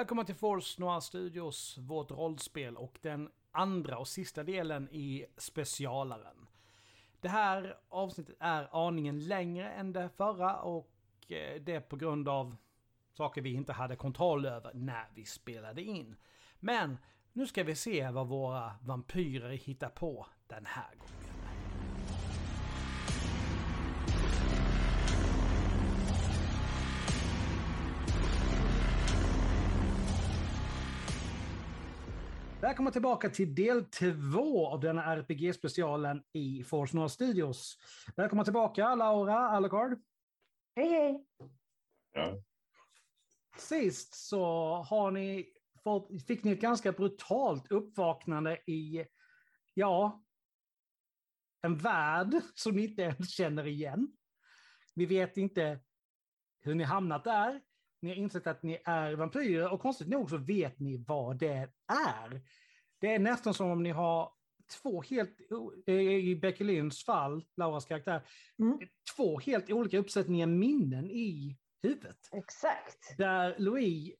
Välkomna till Force Noir Studios, vårt rollspel och den andra och sista delen i specialaren. Det här avsnittet är aningen längre än det förra och eh, det är på grund av saker vi inte hade kontroll över när vi spelade in. Men nu ska vi se vad våra vampyrer hittar på den här gången. Välkommen tillbaka till del två av denna RPG-specialen i Force North Studios. Välkommen tillbaka Laura Alucard. Hej hej! Ja. Sist så har ni fått, fick ni ett ganska brutalt uppvaknande i, ja, en värld som ni inte ens känner igen. Vi vet inte hur ni hamnat där. Ni har insett att ni är vampyrer och konstigt nog så vet ni vad det är. Det är nästan som om ni har två helt, i Becky Lynns fall, Lauras karaktär, Mm. två helt olika uppsättningar minnen i huvudet. Exakt. Där Louis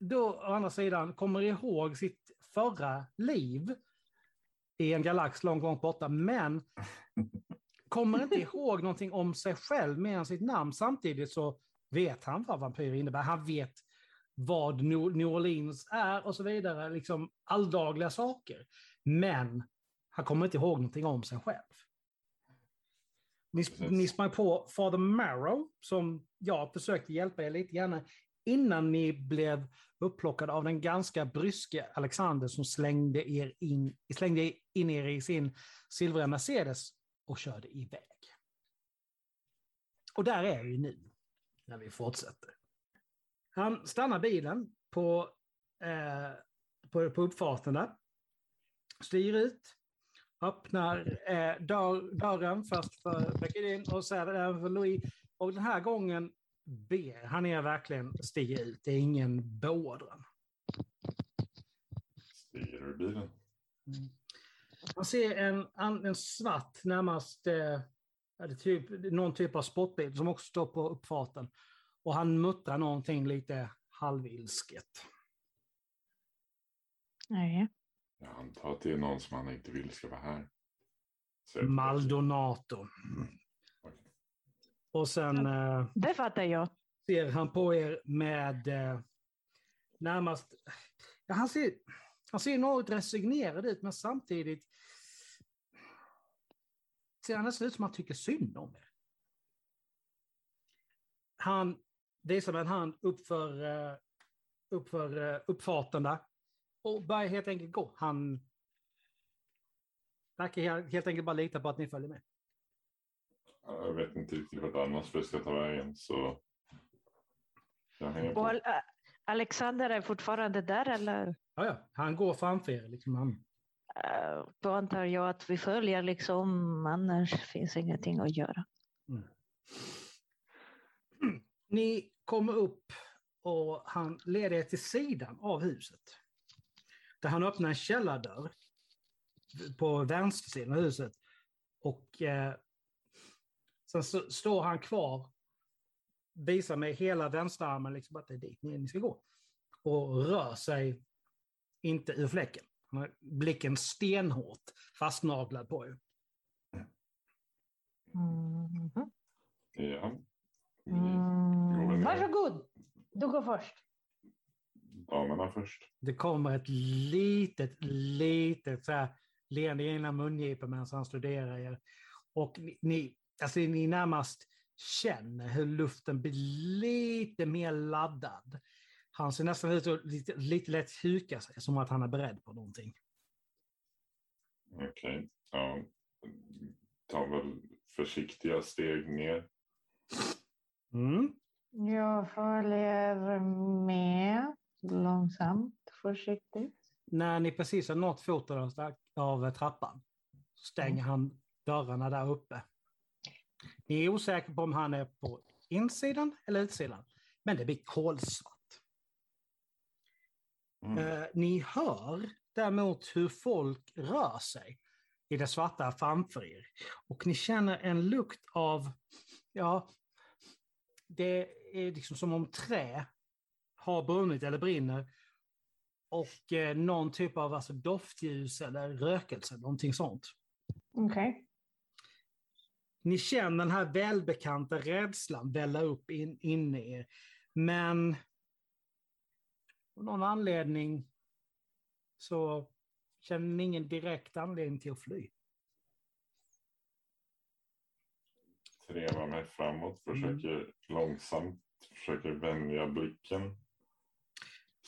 då å andra sidan kommer ihåg sitt förra liv i en galax långt, långt borta, men kommer inte ihåg någonting om sig själv mer än sitt namn. Samtidigt så vet han vad vampyr innebär. Han vet vad New Orleans är och så vidare. Liksom alldagliga saker. Men han kommer inte ihåg någonting om sig själv. Ni, ni sprang på Father Marrow, som jag försökte hjälpa er lite grann innan ni blev upplockade av den ganska bryske Alexander som slängde, er in, slängde in er i sin silvriga Mercedes och körde iväg. Och där är vi nu, när vi fortsätter. Han stannar bilen på, eh, på, på uppfarten där, styr ut, öppnar eh, dörr, dörren först för Beckelin och sedan även för Louis. Och den här gången ber han er verkligen stiga ut. Det är ingen beordran. Stiger ur bilen. Man ser en, en svart, närmast eh, är typ, någon typ av sportbil som också står på uppfarten. Och han muttrar någonting lite halvilsket. Nej. Jag antar att det är någon som han inte vill ska vara här. Maldonato. Okej. Och sen eh, Det fattar jag. ser han på er med eh, närmast... Ja, han, ser, han ser något resignerad ut, men samtidigt ser han nästan ut som att han tycker synd om er. Han visar med en hand uppför, eh, uppför eh, uppfarten där och börjar helt enkelt gå. Han verkar he- helt enkelt bara lita på att ni följer med. Jag vet inte riktigt vart annars vi ska ta vägen så jag hänger Och på. Alexander är fortfarande där eller? Ja, ja, han går framför er. Liksom han, Eh, då antar jag att vi följer liksom, annars finns ingenting att göra. Mm. Ni kommer upp och han leder er till sidan av huset. Där han öppnar en källardörr på vänstersidan av huset. Och eh, sen så står han kvar, visar med hela vänsterarmen liksom att det är dit ni ska gå. Och rör sig inte ur fläcken. Han har blicken stenhårt fastnaglad på er. Mhm. Ja. Vi går väl Mm. Varsågod, du går först. Damerna först. Det kommer ett litet, litet så här, leende i ena mungipan medan han studerar er. Och ni, ni, alltså ni närmast känner hur luften blir lite mer laddad. Han ser nästan ut att lite, lite lätt huka sig, som att han är beredd på någonting. Okej. Ja. Ta väl försiktiga steg ner. Mm. Jag följer med långsamt, försiktigt. När ni precis har nått foten av, av trappan stänger han dörrarna där uppe. Ni är osäkra på om han är på insidan eller utsidan, men det blir kolsvart. Mm. Eh, ni hör däremot hur folk rör sig i det svarta framför er. Och ni känner en lukt av, ja, det är liksom som om trä har brunnit eller brinner. Och eh, någon typ av alltså, doftljus eller rökelse, någonting sånt. Okej. Ni känner den här välbekanta rädslan välla upp in, inne i er. Men av någon anledning så känner ni ingen direkt anledning till att fly. Trevar mig framåt, försöker långsamt, försöker vänja blicken.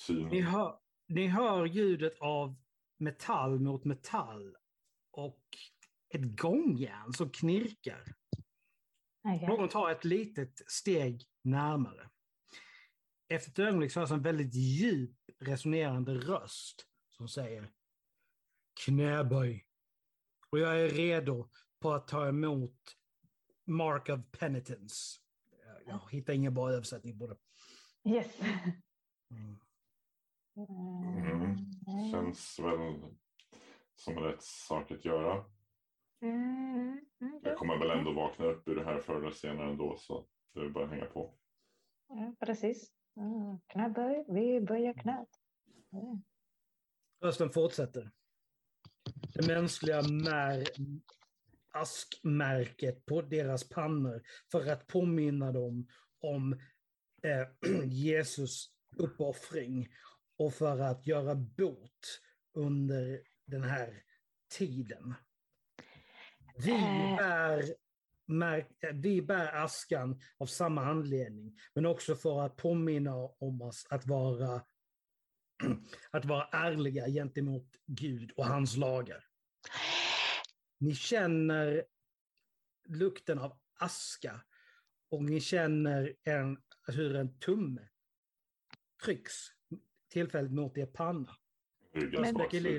Ni hör, ni hör ljudet av metall mot metall och ett gångjärn som knirkar. Okej. Någon tar ett litet steg närmare. Efter ett ögonblick så hörs en väldigt djup resonerande röst som säger knäböj. Och jag är redo på att ta emot Mark of Penitence. Jag hittar ingen bra översättning på det. Yes. Mm. Mm. Känns väl som rätt sak att göra. Mm. Jag kommer väl ändå vakna upp ur det här förr eller senare ändå, så det är bara att hänga på. Ja, precis. Mm. Knäböj, vi böjer knät. Mm. Rösten fortsätter. Det mänskliga mär, askmärket på deras pannor för att påminna dem om eh, Jesus uppoffring och för att göra bot under den här tiden. Vi Eh. bär, eh, vi bär askan av samma anledning, men också för att påminna om oss att vara att vara ärliga gentemot Gud och hans lagar. Ni känner lukten av aska och ni känner en, hur en tumme trycks tillfälligt mot er panna.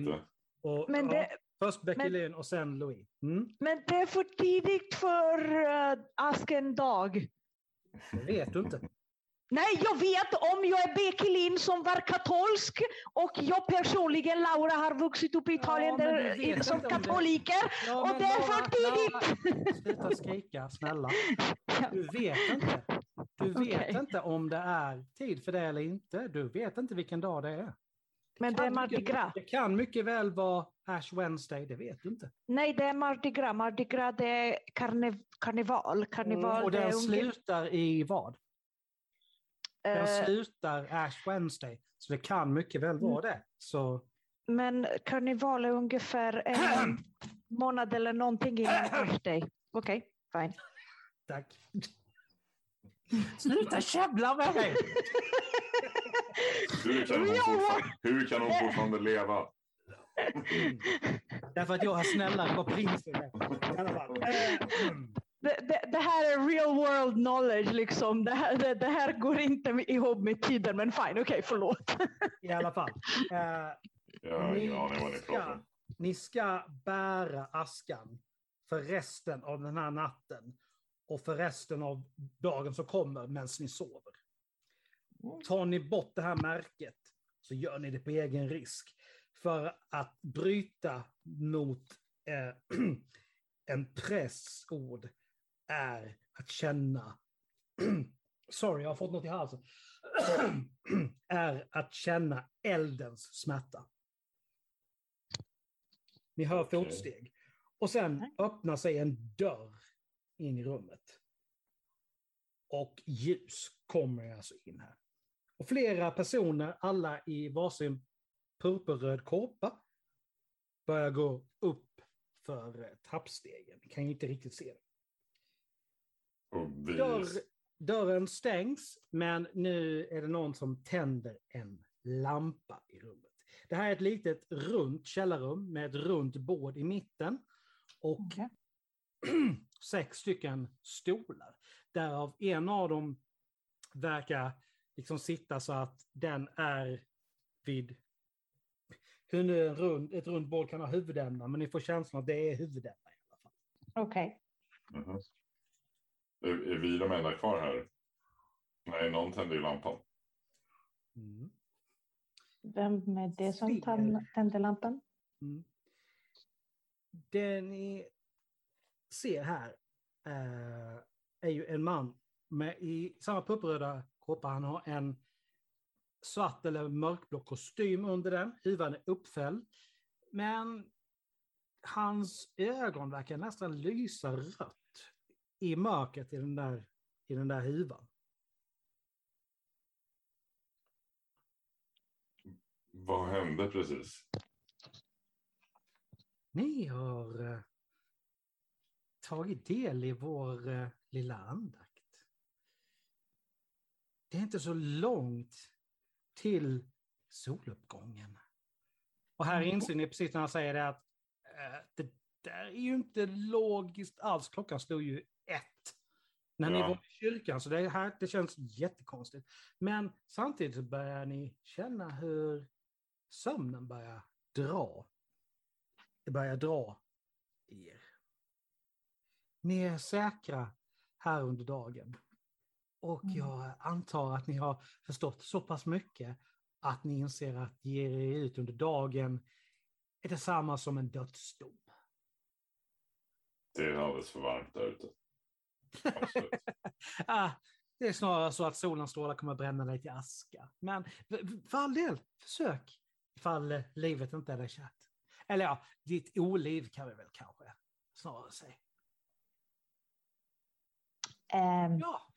Men-. Och, Men det- först Becky men- Lynn och sen Louis. Mm, Men det är för tidigt för uh, asken dag. det vet du inte. Nej, jag vet om jag är Becky Lynn som var katolsk och jag personligen, Laura, har vuxit upp i Italien men där, som katoliker. Ja, Och det är för tidigt. Laura, Sluta skrika, snälla. Du vet inte. Du vet Okej. inte om det är tid för det eller inte. Du vet inte vilken dag det är. Men det är Mardi Gras. Det kan mycket väl vara Ash Wednesday, det vet du inte. Nej, det är Mardi Gras. Mardi Gras det är karne, karneval. Karneval och det den slutar i vad? Den eh, slutar Ash Wednesday. Så det kan mycket väl vara det. Så Men karneval är ungefär en månad eller någonting innan Ash Day. Okej, fine. tack. Sluta käbbla med mig! Hur kan hon Ja. fortfarande, hur kan hon fortfarande leva? Mm. Därför att jag är snällare på prinsen. I alla fall. Eh, mm. Det, det, det här är real world knowledge liksom. Det här, det, det här går inte ihop med tiden, men fine, okej, förlåt. I alla fall. Har ingen Ni vad ni ska, ni ska bära askan för resten av den här natten och för resten av dagen som kommer medan ni sover. Tar ni bort det här märket så gör ni det på egen risk. För att bryta mot eh, en prästs ord är att känna, sorry jag har fått något i halsen, är att känna eldens smärta. Ni hör Okej. fotsteg. Och sen öppnar sig en dörr in i rummet. Och ljus kommer alltså in här. Och flera personer, alla i varsin purpurröd kåpa, börjar gå upp för eh, trappstegen. Kan ju inte riktigt se det. Dörr, dörren stängs, men nu är det någon som tänder en lampa i rummet. Det här är ett litet runt källarrum med ett runt bord i mitten och Okej. sex stycken stolar. Därav en av dem verkar liksom sitta så att den är vid hur nu en rund, ett runt bord kan ha huvudämnen, men ni får känslan att det är huvudämnen i alla fall. Okej. Mhm. är, är vi de enda kvar här? Nej, någon tände ju lampan. Mm. Vem är det som Ser. tan- tände lampan? Mm. Det ni ser här eh, är ju en man med, i samma puppröda kåpa. Han har en svart eller mörkblå kostym under den. Huvan är uppfälld. Men hans ögon verkar nästan lysa rött i mörkret i den där, i den där huvan. Vad hände precis? Ni har eh, tagit del i vår eh, lilla andakt. Det är inte så långt till soluppgången. Och här inser ni precis när han säger det att eh, det där är ju inte logiskt alls. Klockan slog ju ett när ni Ja. var i kyrkan, så det, här, det känns jättekonstigt. Men samtidigt så börjar ni känna hur sömnen börjar dra. Det börjar dra i er. Ni är säkra här under dagen. Och Mm. jag antar att ni har förstått så pass mycket att ni inser att ge er ut under dagen är detsamma som en dödsdom. Det är alldeles för varmt där ute. Ah, det är snarare så att solens strålar kommer bränna dig till aska. Men för all del, försök ifall eh, livet inte är dig kärt. Eller ja, ditt oliv kan vi väl kanske snarare säga. Ehm, Ja,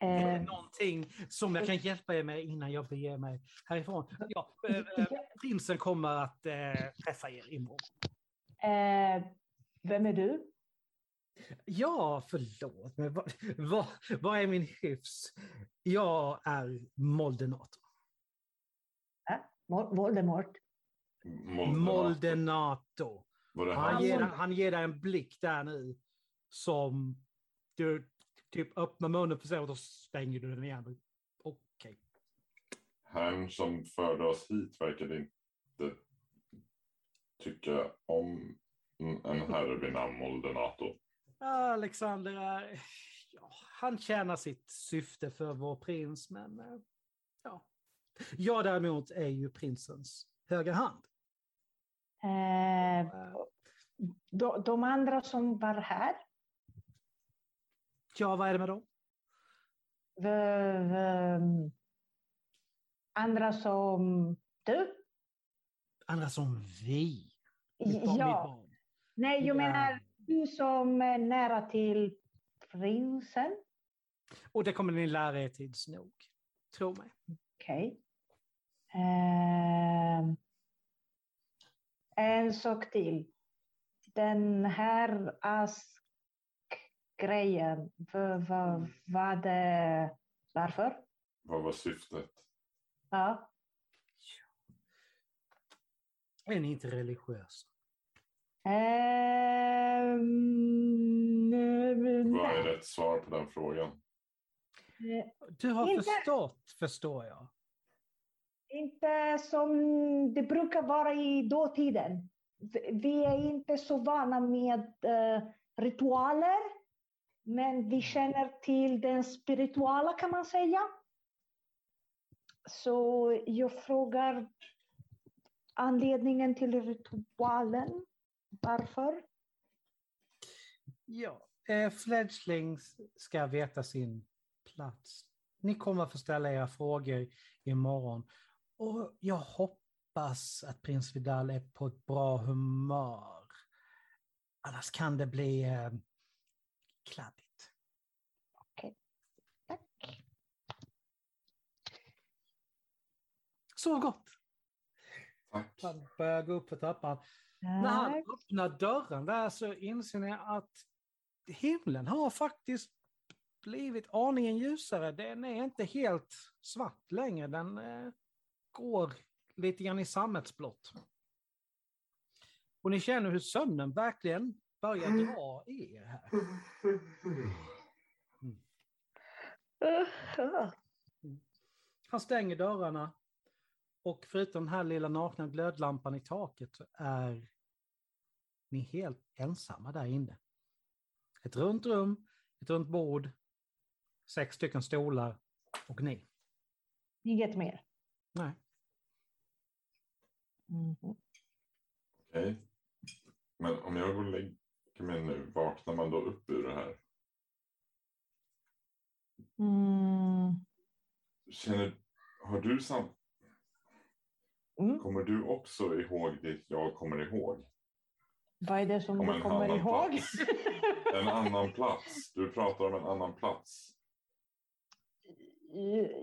ehm, någonting som jag kan hjälpa er med innan jag beger mig härifrån? Ja, eh, eh, prinsen kommer att eh, träffa er imorgon. eh, vem är du? Ja, förlåt, men vad, vad, vad är min hyfs? Jag är Moldenator. Mol- Voldemort? Moldenator. Han ger, han ger dig en blick där nu som du typ öppnar munnen för sig och då stänger du den igen. Okej. Han som förde oss hit verkade inte tycka om en herre vid namn Moldenator. Alexander är... Ja, han tjänar sitt syfte för vår prins, men... eh, Ja. Jag däremot är ju prinsens högra hand. Eh, Eh, de, de andra som var här? Ja, vad är det med dem? V- andra som du? Andra som vi. Ja, nej, jag Ja. menar du som är nära till prinsen. Och det kommer ni lära er tids nog. Tro mig. Okej. Ehm, en sak till. Den här askgrejen, v- v- vad det, varför? Vad var syftet? Ja. Är ni inte religiösa? Ehm, Vad är rätt svar på den frågan? Du har Inte- förstått, förstår jag. Inte som det brukar vara i dåtiden. Vi är inte så vana med eh, ritualer, men vi känner till den spirituella, kan man säga. Så jag frågar anledningen till ritualen. Varför? Ja, eh, fledglings ska veta sin plats. Ni kommer att få ställa era frågor imorgon. Och jag hoppas att prins Vidal är på ett bra humör. Annars kan det bli eh, kladdigt. Tack. Sov gott! Tack. Han börjar gå upp för trappan. När han öppnar dörren där så inser ni att himlen har faktiskt blivit aningen ljusare. Den är inte helt svart längre. Den eh, går lite grann i sammetsblått. Och ni känner hur sömnen verkligen börjar dra i er här. Han stänger dörrarna och förutom den här lilla nakna glödlampan i taket så är ni helt ensamma där inne. Ett runt rum, ett runt bord, sex stycken stolar och ni. Inget mer. Nej. Mhm. Okej. Men om jag går och lägger mig nu, vaknar man då upp ur det här? Mm. Känner, har du sam... Mm. Kommer du också ihåg det jag kommer ihåg? Vad är det som Om du kommer ihåg? plats. En annan plats. Du pratar om en annan plats.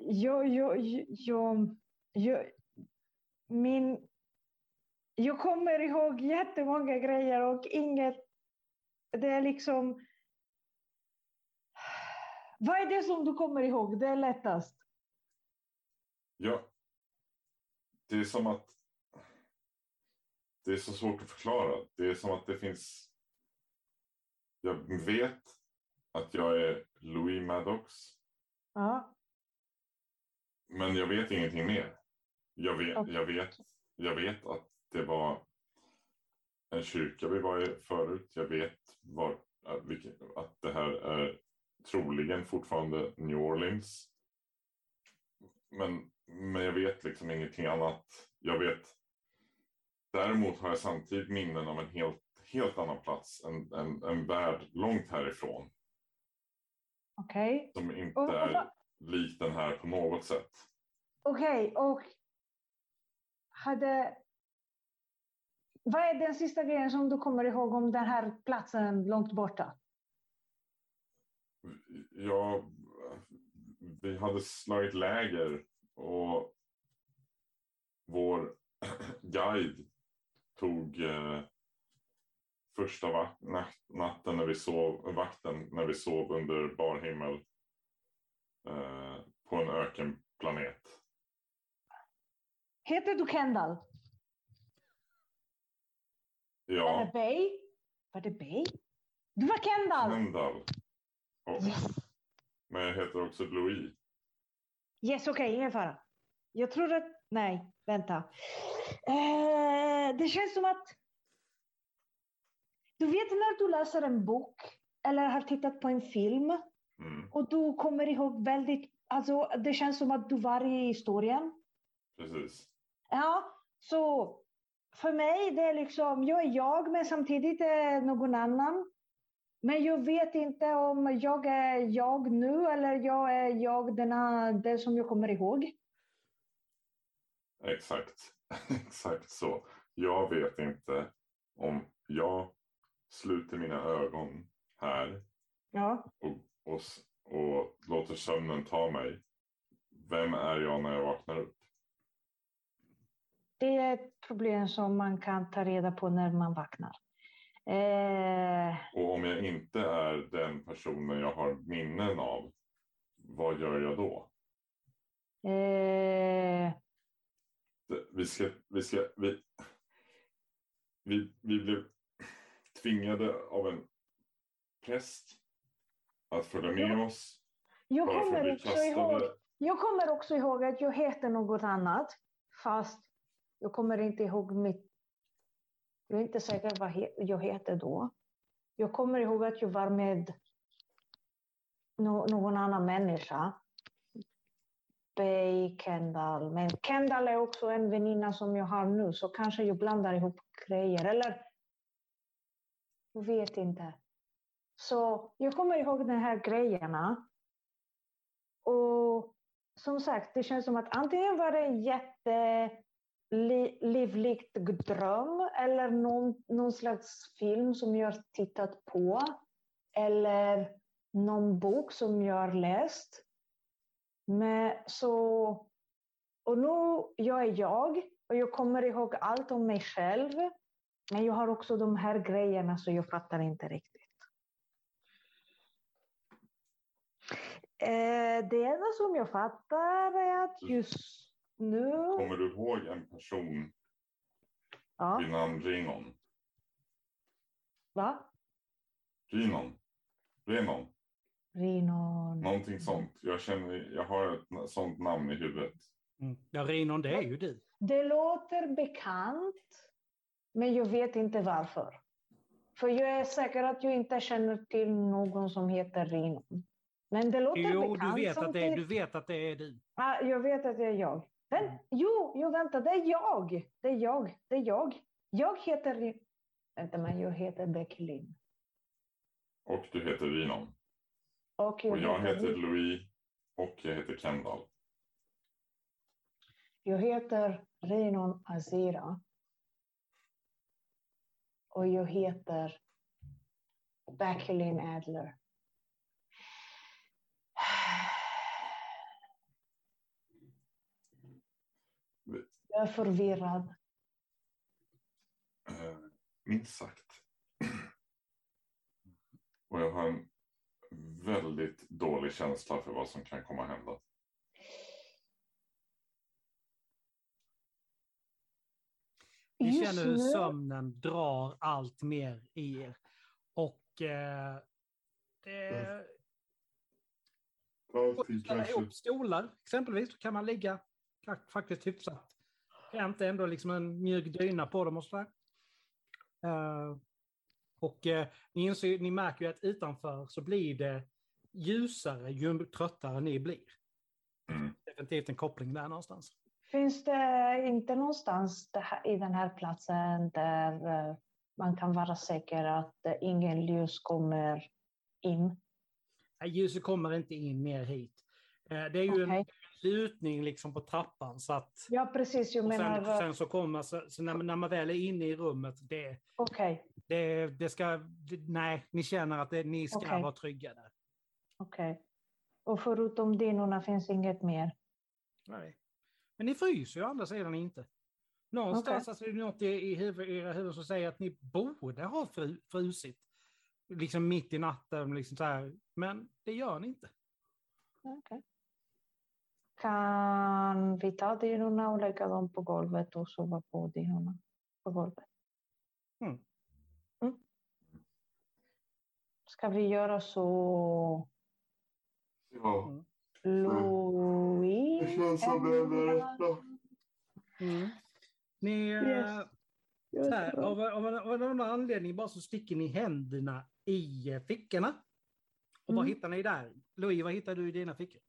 jag, jag, jag, jag, min, jag kommer ihåg jättemånga grejer och inget, det är liksom, vad är det som du kommer ihåg? Det är lättast. Ja. Det är som att... Det är så svårt att förklara. Det är som att det finns... Jag vet att jag är Louis Maddox. Ja, Men jag vet ingenting mer. Jag vet, Okej. jag vet, jag vet att det var en kyrka vi var i förut. Jag vet var, att, det här är troligen fortfarande New Orleans. Men, men jag vet liksom ingenting annat. Jag vet. Däremot har jag samtidigt minnen av en helt, helt annan plats. En, en, en värld långt härifrån. okej. Som inte Och- och är lik den här på något sätt. Okej, och hade... Vad är den sista grejen som du kommer ihåg om den här platsen långt borta? Ja, vi hade slagit läger och vår guide tog eh, första vak- natt- natten när vi sov, vakten när vi sov under bar himmel eh, på en ökenplanet. Heter du Kendall? Ja, Eller Bay? Var det Bay? Du var Kendall! Kendall. Och, Yes, men jag heter också Louis. yes okej, ingen fara. Jag tror att... Nej, vänta. Eh, det känns som att... Du vet när du läser en bok eller har tittat på en film Mm, och du kommer ihåg väldigt... Alltså, det känns som att du var i historien. precis. Ja, så för mig det är liksom, jag är jag men samtidigt är någon annan. Men jag vet inte om jag är jag nu eller jag är jag denna, det som jag kommer ihåg. Exakt, exakt så. Jag vet inte om jag sluter mina ögon här Ja, och, och, och låter sömnen ta mig. Vem är jag när jag vaknar upp? Det är ett problem som man kan ta reda på när man vaknar. Eh, Och om jag inte är den personen jag har minnen av, vad gör jag då? eh, Vi ska, vi ska, vi, vi, vi blev tvingade av en präst att följa med oss. jag, för att kommer också ihåg, jag kommer också ihåg att jag heter något annat. Fast jag kommer inte ihåg mitt... Jag är inte säker vad he, jag heter då. Jag kommer ihåg att jag var med no, någon annan människa. Bay, Kendall. Men Kendall är också en väninna som jag har nu. Så kanske jag blandar ihop grejer. Eller... Jag vet inte. Så jag kommer ihåg de här grejerna. Och som sagt, det känns som att antingen var det en jättelivligt dröm eller någon, någon slags film som jag har tittat på. Eller någon bok som jag har läst. Men så... Och nu, jag är jag och jag kommer ihåg allt om mig själv. Men jag har också de här grejerna så jag fattar inte riktigt. Eh, det enda som jag fattar är att just nu... Kommer du ihåg en person Ja, vid namn Rinon? va? Rinon? Renon? Rinon. Någonting sånt. Jag känner, jag har ett sånt namn i huvudet. Mm. Ja, Rinon, det är ju du. Det låter bekant, men jag vet inte varför. För jag är säker att jag inte känner till någon som heter Rinon. Men det låter Jo, bekant. du vet, att det är, du vet att det är du. Ah, jag vet att det är jag. Men, jo, jo, vänta, det är jag. Det är jag. Det är jag. Jag heter... Vänta, men jag heter Becky Lynn. Och du heter Rinon. Och Och jag heter Ri- Louis. Och jag heter Kendall. Jag heter Renon Azira. Och jag heter Backelin Adler. Jag är förvirrad. Eh, minst sagt. Och jag har en väldigt dålig känsla för vad som kan komma att hända. Ni Just känner hur sömnen drar allt mer i er. Och eh, det, ställa ihop stolar exempelvis, så kan man ligga fa- faktiskt hyfsat skönt. Ändå liksom en mjuk dyna på dem och sådär. Eh, och eh, ni, inser, ni märker ju att utanför så blir det ljusare ju tröttare ni blir. Mm. Definitivt en koppling där någonstans. Finns det inte någonstans det här, i den här platsen där eh, man kan vara säker att ingen ljus kommer in? Nej, Ljuset kommer inte in mer hit. Det är ju Okej. en lutning liksom på trappan så att Ja, precis. Jag menar... sen, eh, sen så kommer, så, så när, man- när man väl är inne i rummet, det, Okej, det, det ska, det, nej, ni känner att det, ni ska Okej. vara trygga där. okej. Och förutom dinorna finns inget mer? Nej. Men ni fryser ju å andra sidan inte. Någonstans Okej. alltså, är det något i, i huvud, era huvud som säger att ni borde ha fru, frusit. Liksom mitt i natten, liksom så här. men det gör ni inte. Okej. Kan vi ta dinorna och lägga dem på golvet och sova på dinorna på golvet? Mm. Mm. Ska vi göra så, Ja, Louis? det känns som det är det rätta. Ni, eh, Yes. så här, av, av, en- av någon anledning bara så sticker ni händerna i fickorna. Och vad Mm. hittar ni där? Louis, vad hittar du i dina fickor?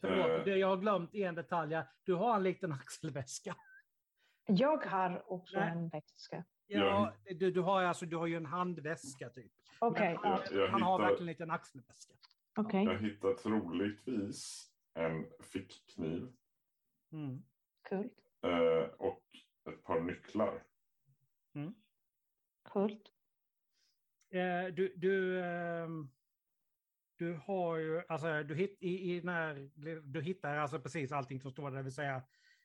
Förlåt, Eh. det- jag har glömt en detalj. Du har en liten axelväska. Jag har också Nej. en väska. Ja, du, du, har, alltså, du har ju en handväska typ. Okej, Men han, Jag- jag han har hittar- verkligen en liten axelväska. okej. Jag hittar troligtvis en fickkniv Mm. Kul. eh, och ett par nycklar. Kul. Eh, du, du, ehm, du har ju, alltså du, hit, i, i när, du hittar alltså precis allting som står där, det vill säga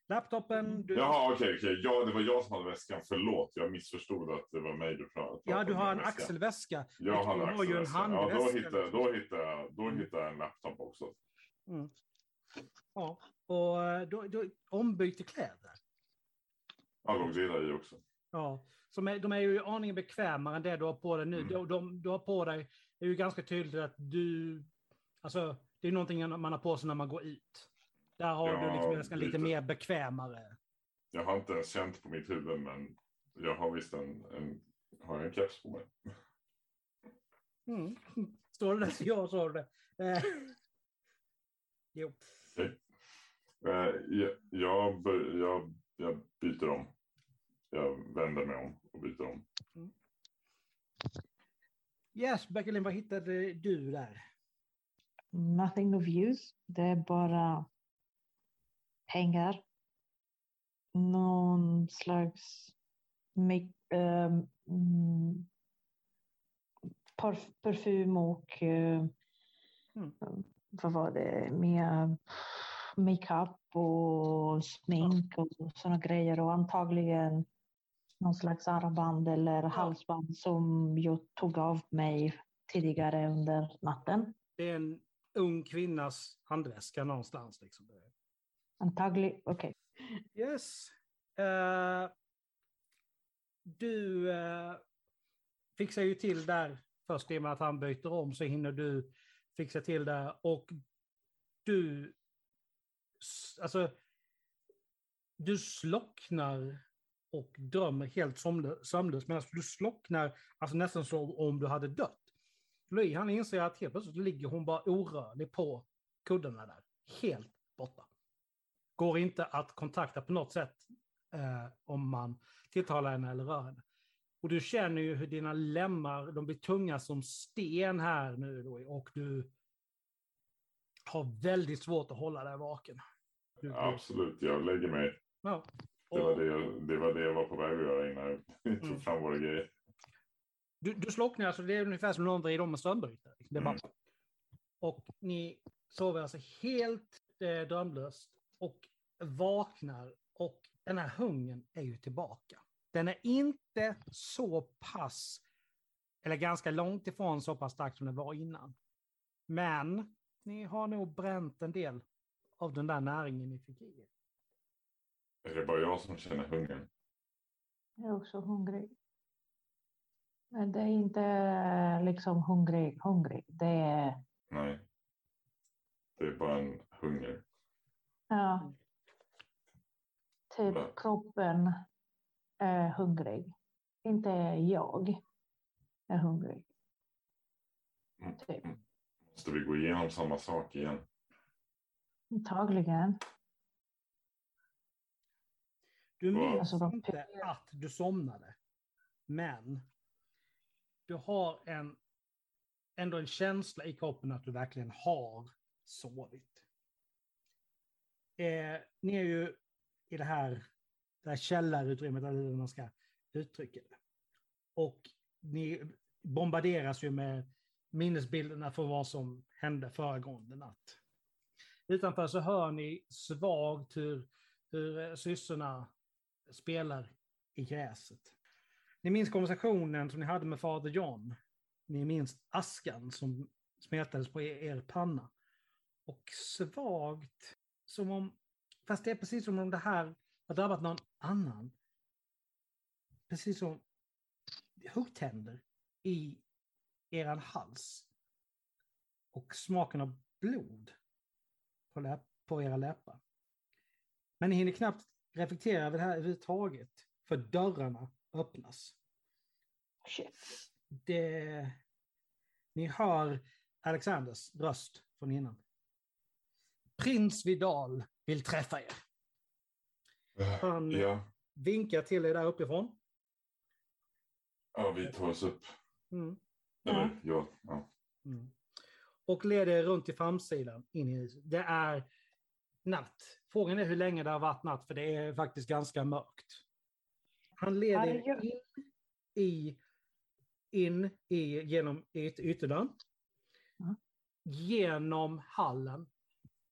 laptopen. Du, Jaha, okej, okej. Ja, det var jag som hade väskan. Förlåt, jag missförstod att det var mig du pratade ja, du om har en väskan. axelväska. Jag har en du har ju en axelväska. Ja, då handväska. hittar, då hittar, jag, då Mm. hittar jag en laptop också. Mm. Ja, och eh, då, då, ombyte kläder. Ja, låg det i också. Ja, som är, de är ju aningen bekvämare än det du har på dig nu. Mm. De, de, du har på dig, är ju ganska tydligt att du, alltså det är någonting man har på sig när man går ut. Där har Ja, du liksom nästan lite lite. mer bekvämare. Jag har inte ens känt på mitt huvud, men jag har visst en, en, har jag en keps på mig. Mm. Står det där så jag sa det. Eh. Jo. Eh, jag, jag, jag, jag byter om. Jag vänder mig om och byter om. Yes, Beckelin, vad hittade du där? Nothing of use. Det är bara pengar. Någon slags make, parf- parfym och eh, Mm. vad var det? Med makeup och smink och sådana grejer och antagligen någon slags armband eller halsband som jag tog av mig tidigare under natten. Det är en ung kvinnas handväska någonstans. Liksom. Antagligen, okej. Yes. Eh, du uh, fixar ju till där först i och med att han byter om så hinner du fixa till där och du, alltså, du slocknar och drömmer helt sömnlöst medan du slocknar alltså nästan som om du hade dött. Louis han inser att helt plötsligt ligger hon bara orörlig på kuddarna där, helt borta går inte att kontakta på något sätt eh, om man tilltalar henne eller rör henne. Och du känner ju hur dina lemmar, de blir tunga som sten här nu då, och du har väldigt svårt att hålla dig vaken. Du- Absolut, jag lägger mig. Ja. Det var det, jag- det var det jag var på väg att göra innan Mm. tog fram våra grejer. du, du slocknar, alltså det är ungefär som någon vrider om en strömbrytare. Det är bara... Mm. Och ni sover alltså helt eh, drömlöst och vaknar och den här hungern är ju tillbaka. Den är inte så pass, eller ganska långt ifrån så pass stark som den var innan. Men ni har nog bränt en del av den där näringen ni fick i er. Är det bara jag som känner hungern? Jag är också hungrig. Men det är inte liksom hungrig, hungrig. Det är, Nej. Det är bara en hunger. ja. Typ Ja. kroppen är hungrig. Inte jag är hungrig. Mm. Typ. Måste vi gå igenom samma sak igen? Antagligen. Du minns Alltså, inte att du somnade. Men du har en, ändå en känsla i kroppen att du verkligen har sovit. Eh, ni är ju i det här, det här källarutrymmet, eller hur man ska uttrycka det. Och ni bombarderas ju med minnesbilderna för vad som hände föregående natt. Utanför så hör ni svagt hur, hur eh, syssorna spelar i gräset. Ni minns konversationen som ni hade med fader John. Ni minns askan som smetades på er, panna. Och svagt, som om, fast det är precis som om det här har drabbat någon annan. Precis som huggtänder i eran hals. Och smaken av blod på, läpp, på era läppar. Men ni hinner knappt reflektera över det här överhuvudtaget. För dörrarna öppnas. Shit. Det, ni hör Alexanders röst från innan. Prins Vidal vill träffa er. Han- Ja, Vinkar till er där uppifrån. ja, vi tar oss upp. Mm. Eller, ja. ja. Mm. Och leder er runt till framsidan in i huset. Det är natt. Frågan är hur länge det har varit natt, för det är faktiskt ganska mörkt. Han leder er in i, in i, genom yt, ytterdörren. Mm. Genom hallen.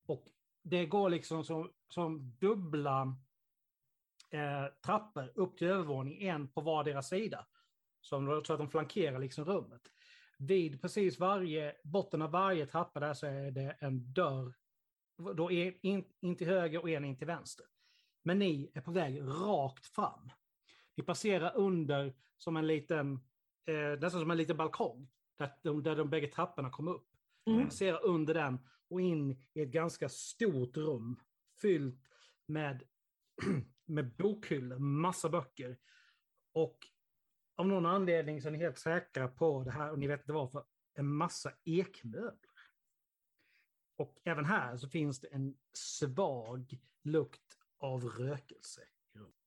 Och det går liksom som, som dubbla eh, trappor upp till övervåning, en på vardera sida. Som, så att de flankerar liksom rummet. Vid precis varje, botten av varje trappa där så är det en dörr. Då är in, in till höger och en in till vänster. Men ni är på väg rakt fram. Ni passerar under som en liten, eh, nästan som en liten balkong. Där de, där de bägge trapporna kom upp. Ni Mm. passerar under den och in i ett ganska stort rum. Fyllt med, med bokhyllor, massa böcker. Och av någon anledning så är ni helt säkra på det här och ni vet inte varför. En massa ekmöbler. Och även här så finns det en svag lukt av rökelse.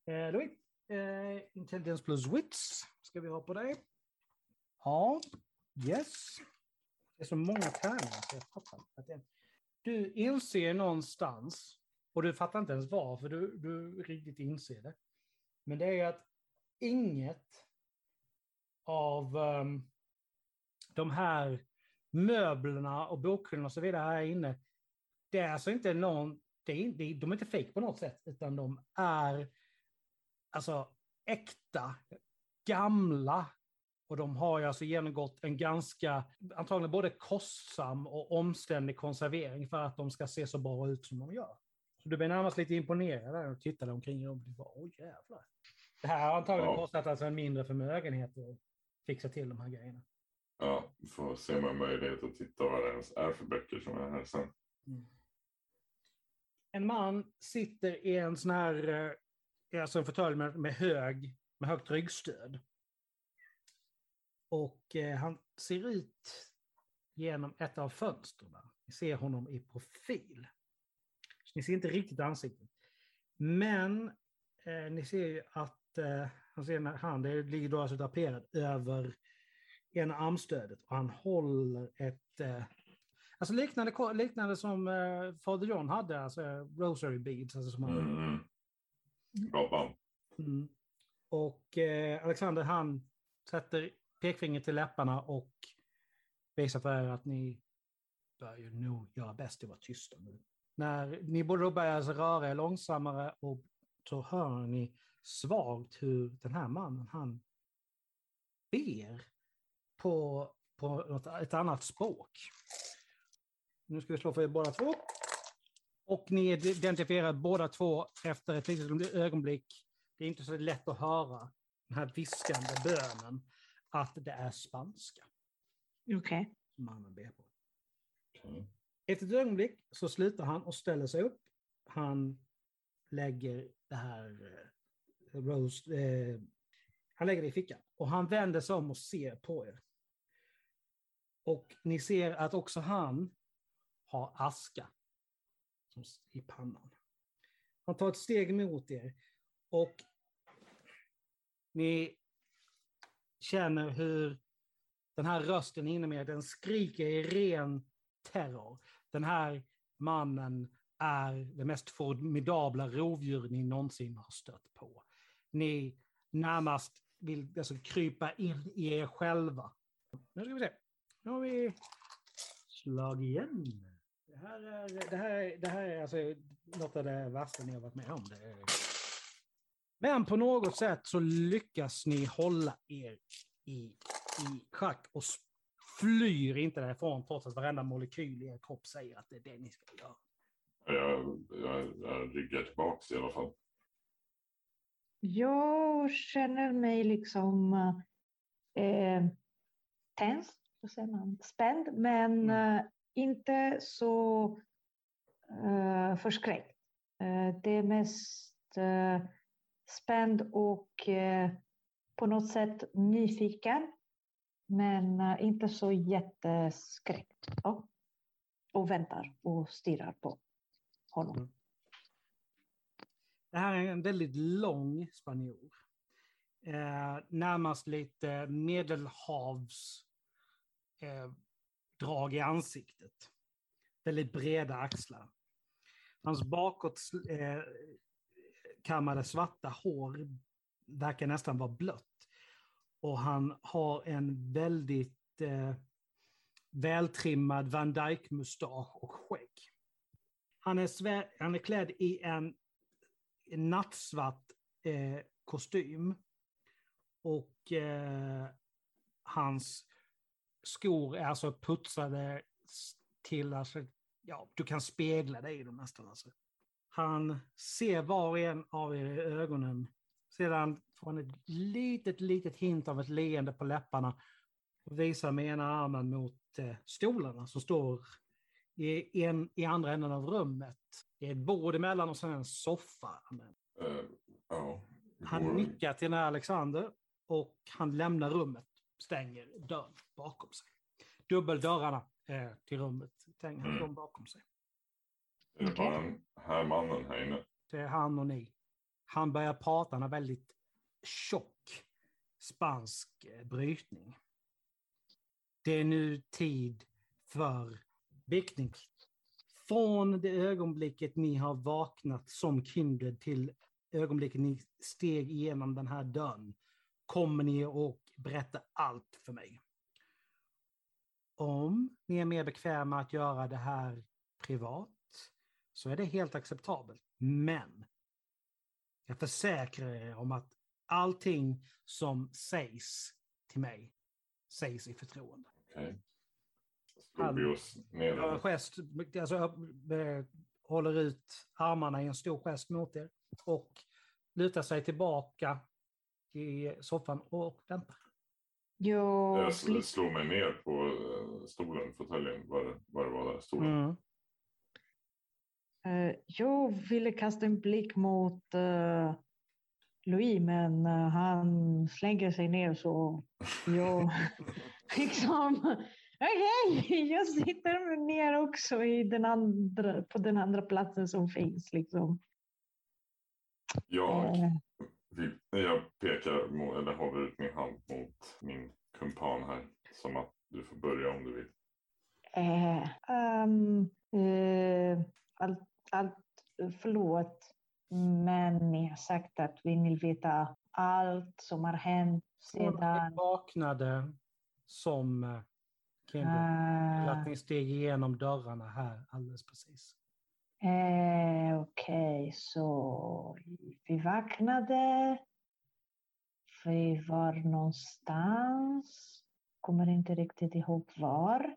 Eh, Louis, eh, Intelligence plus Wits ska vi ha på dig. Ja, yes. Det är så många tärningar så jag fattar inte. Du inser någonstans, och du fattar inte ens varför du, du riktigt inser det. Men det är ju att inget av um, de här möblerna och bokhyllorna och så vidare här inne, det är alltså inte någon, det är, det de är inte fake på något sätt, utan de är alltså äkta, gamla, och de har ju alltså genomgått en ganska, antagligen både kostsam och omständig konservering för att de ska se så bra ut som de gör. Så du blir närmast lite imponerad där och tittar omkring och bara, oj jävlar. Det här har antagligen Ja. kostat alltså en mindre förmögenhet att fixa till de här grejerna ja, vi får se om jag har möjlighet att titta vad det ens är för böcker som är här sen. En man sitter i en sån här, alltså en fåtölj med, med, hög, med högt ryggstöd. Och eh, han ser ut genom ett av fönstren. Ni ser honom i profil. Ni ser inte riktigt ansiktet. Men eh, ni ser ju att eh, han ser en hand, det ligger då alltså draperad över ena armstödet och han håller ett, eh, Alltså liknande, liknande som uh, Fader John hade, alltså eh, Rosary Beads. Alltså som han, Mm. Bra band. Mm. Och eh, Alexander han sätter pekfingret till läpparna och visar för er att ni bör ju nog göra bäst i att vara tysta nu. När ni borde då börja röra er långsammare och så hör ni svagt hur den här mannen, han ber på, på något, ett annat språk. Nu ska vi slå för er båda två. Och ni identifierar båda två efter ett litet ögonblick. Det är inte så lätt att höra den här viskande bönen att det är spanska Okej. som mannen ber på. Okej. Efter ett ögonblick så slutar han och ställer sig upp. Han lägger det här eh, Rose, eh, han lägger det i fickan och han vänder sig om och ser på er. Och ni ser att också han har aska i pannan. Han tar ett steg mot er och ni känner hur den här rösten inom er, den skriker i ren terror. Den här mannen är det mest formidabla rovdjur ni någonsin har stött på. Ni närmast vill alltså krypa in i er själva. Nu ska vi se. Nu har vi slag igen. Det här är, det här, är- det här är alltså något av det värsta ni har varit med om. Det är... Men på något sätt så lyckas ni hålla er i, i schack och flyr inte därifrån trots att varenda molekyl i er kropp säger att det är det ni ska göra. Jag, jag, jag ryggar tillbaks i alla fall. Jag känner mig liksom eh, tens, vad säger man, spänd, men Mm. eh, inte så eh, förskräckt. Eh, det är mest eh, spänd och på något sätt nyfiken, men inte så jätteskräckt. Ja. Och väntar och stirrar på honom. Mm. Det här är en väldigt lång spanjor. Eh, närmast lite medelhavs eh, drag i ansiktet. Väldigt breda axlar. Hans bakåt eh, kammade svarta hår verkar nästan vara blött. Och han har en väldigt eh, vältrimmad Van Dyke-mustasch och skägg. Han är, han är klädd i en, en nattsvart eh, kostym. Och eh, hans skor är alltså putsade till, alltså, ja, du kan spegla dig i dem nästan. Alltså. Han ser var och en av er i ögonen. Sedan får han ett litet, litet hint av ett leende på läpparna och visar med ena armen mot eh, stolarna som står i, en, i andra änden av rummet. Det är ett bord emellan och sen en soffa. Ja. vi Han nickar till den här Alexander och han lämnar rummet, stänger dörren bakom sig. Dubbeldörrarna eh, till rummet stänger Mm. dem bakom sig. Är det bara den här mannen här inne? Det är han och ni. Han börjar prata, han har väldigt tjock spansk eh, brytning. Det är nu tid för vickning. Från det ögonblicket ni har vaknat som kindred till ögonblicket ni steg igenom den här dörren kommer ni att berätta allt för mig. Om ni är mer bekväma att göra det här privat så är det helt acceptabelt. Men jag försäkrar er om att allting som sägs till mig sägs i förtroende. Ner? Jag har en gest, alltså jag eh, håller ut armarna i en stor gest mot er och lutar sig tillbaka i soffan och väntar. Jag Jag sl- slog mig ner på eh, stolen, fåtöljen, vad det, vad det var där. Stolen. Mm. Eh, Jag ville kasta en blick mot eh, Louis, men eh, han slänger sig ner så jag liksom... Okej, jag sitter ner också i den andra, på den andra platsen som finns. Liksom. Jag, jag pekar, mot, eller håller ut min hand mot min kumpan här. Som att du får börja om du vill. Eh, ehm, eh, allt, allt, förlåt, men ni har sagt att vi vill veta allt som har hänt sedan. vaknade som eh, Kindred. Eller att ni steg igenom dörrarna här alldeles precis. Eh, Okej, så vi vaknade. Vi var någonstans. Kommer inte riktigt ihåg var.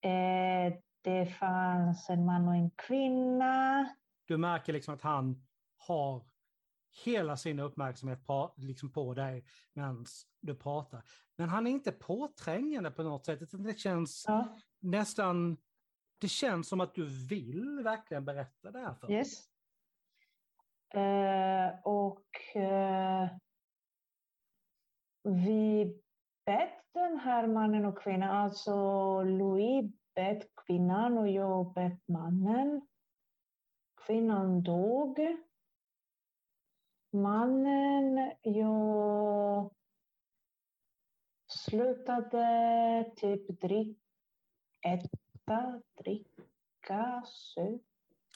Eh, det fanns en man och en kvinna. Du märker liksom att han har hela sin uppmärksamhet på, liksom på dig medan du pratar. Men han är inte påträngande på något sätt, det känns Ja, nästan... Det känns som att du vill verkligen berätta det här för yes. Eh, och eh, vi bett den här mannen och kvinnan, alltså Louis bett kvinnan och jag bett mannen. Kvinnan dog. Mannen, jag slutade typ drick, äta, dricka, supa.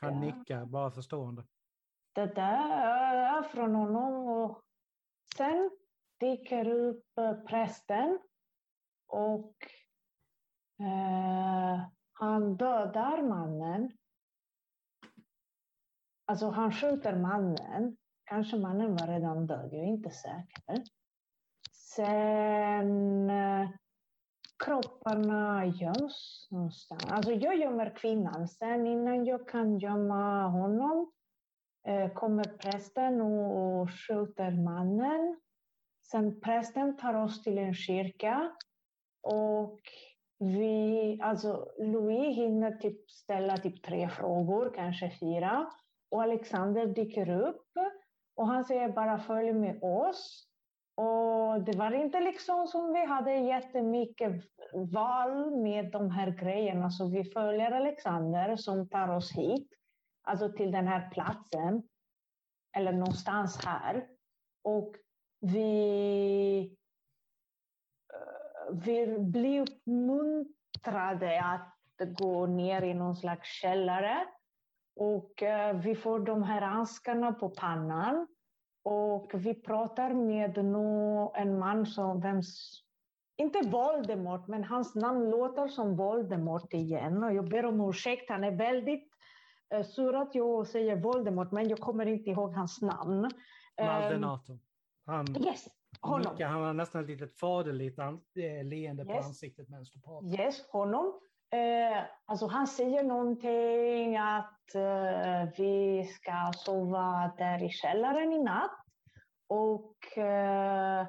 Han nickar, bara förstående. det där är från honom. Och sen dyker upp eh, prästen och eh, han dödar mannen. Alltså han skjuter mannen. Kanske mannen var redan död, jag är inte säker. Sen eh, kropparna göms någonstans. Alltså jag gömmer kvinnan. Sen innan jag kan gömma honom eh, kommer prästen och, och skjuter mannen. Sen prästen tar oss till en kyrka och vi, alltså Louis hinner typ ställa typ tre frågor, kanske fyra. Och Alexander dyker upp och han säger bara följ med oss. Och det var inte liksom som vi hade jättemycket val med de här grejerna, så vi följer Alexander som tar oss hit, alltså till den här platsen, eller någonstans här. Och vi, eh, vi blir uppmuntrade att gå ner i någon slags källare. Och eh, vi får de här handskarna på pannan. Och vi pratar med nå en man som, vems, inte Voldemort, men hans namn låter som Voldemort igen. Och jag ber om ursäkt, han är väldigt eh, sur att jag säger Voldemort, men jag kommer inte ihåg hans namn. Ehm, Maldenato. Han yes, honom. nickar, han har nästan ett litet faderligt an- eh, leende på Yes. ansiktet medan du pratar. Yes, honom. Eh, alltså han säger någonting att eh, vi ska sova där i källaren i natt. Och eh,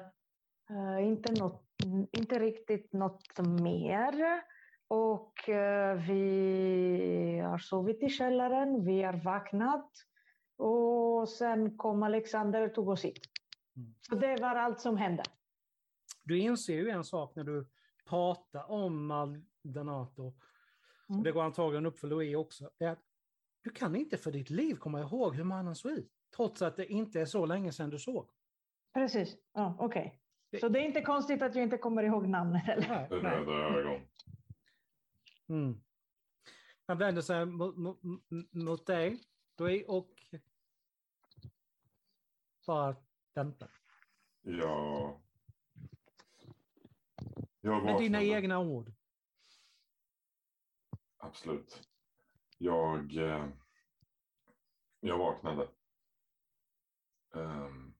eh, inte, något, inte riktigt något mer. Och eh, vi har sovit i källaren, vi har vaknat. Och sen kom Alexander och tog oss hit. Mm. Så det var allt som hände. Du inser ju en sak när du pratar om Maldenato, Mm. och det går antagligen upp för Louis också, det är att du kan inte för ditt liv komma ihåg hur mannen såg ut, trots att det inte är så länge sedan du såg. Precis, ja, okej. Det- Så det är inte konstigt att jag inte kommer ihåg namnet heller? Nej, nej. Mm. Han vänder sig mot, mot, mot dig, Louis, och bara väntar. Jag... Jag Med dina egna ord. Absolut. Jag, eh, jag vaknade. Ehm,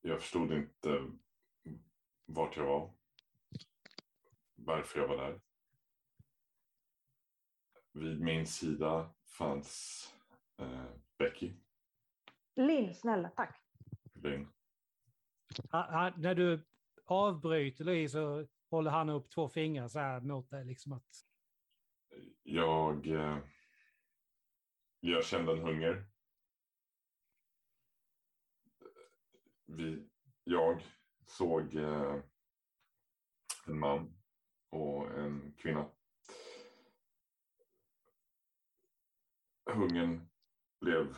jag förstod inte vart jag var. Varför jag var där. Vid min sida fanns eh, Becky Linn, snälla, tack. Han, när du avbryter Louis så håller han upp två fingrar så här mot dig. Liksom att, Jag, eh, jag kände en hunger. Vi, jag såg eh, en man och en kvinna. Hungern blev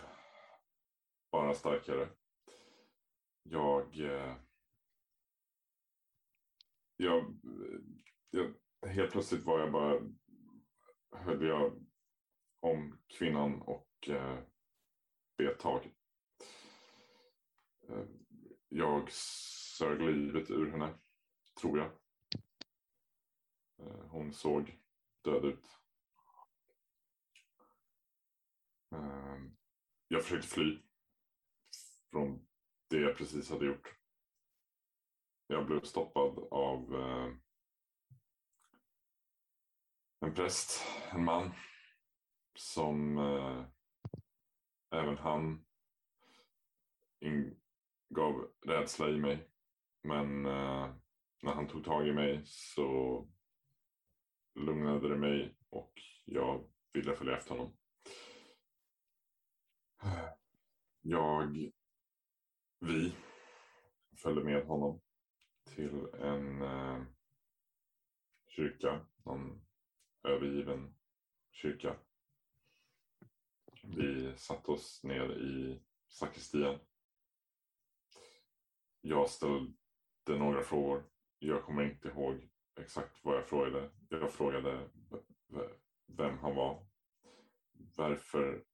bara starkare. Jag, eh, jag, jag helt plötsligt var jag bara, höll jag om kvinnan och eh, bet tag. Eh, jag sög livet ur henne, tror jag. Eh, hon såg död ut. Eh, jag försökte fly från det jag precis hade gjort. Jag blev stoppad av eh, en präst, en man, som eh, även han gav rädsla i mig. Men eh, när han tog tag i mig så lugnade det mig och jag ville följa efter honom. Jag, vi följde med honom till en eh, kyrka, någon övergiven kyrka. Vi satte oss ner i sakristian. Jag ställde några frågor. Jag kommer inte ihåg exakt vad jag frågade. Jag frågade vem han var. Varför,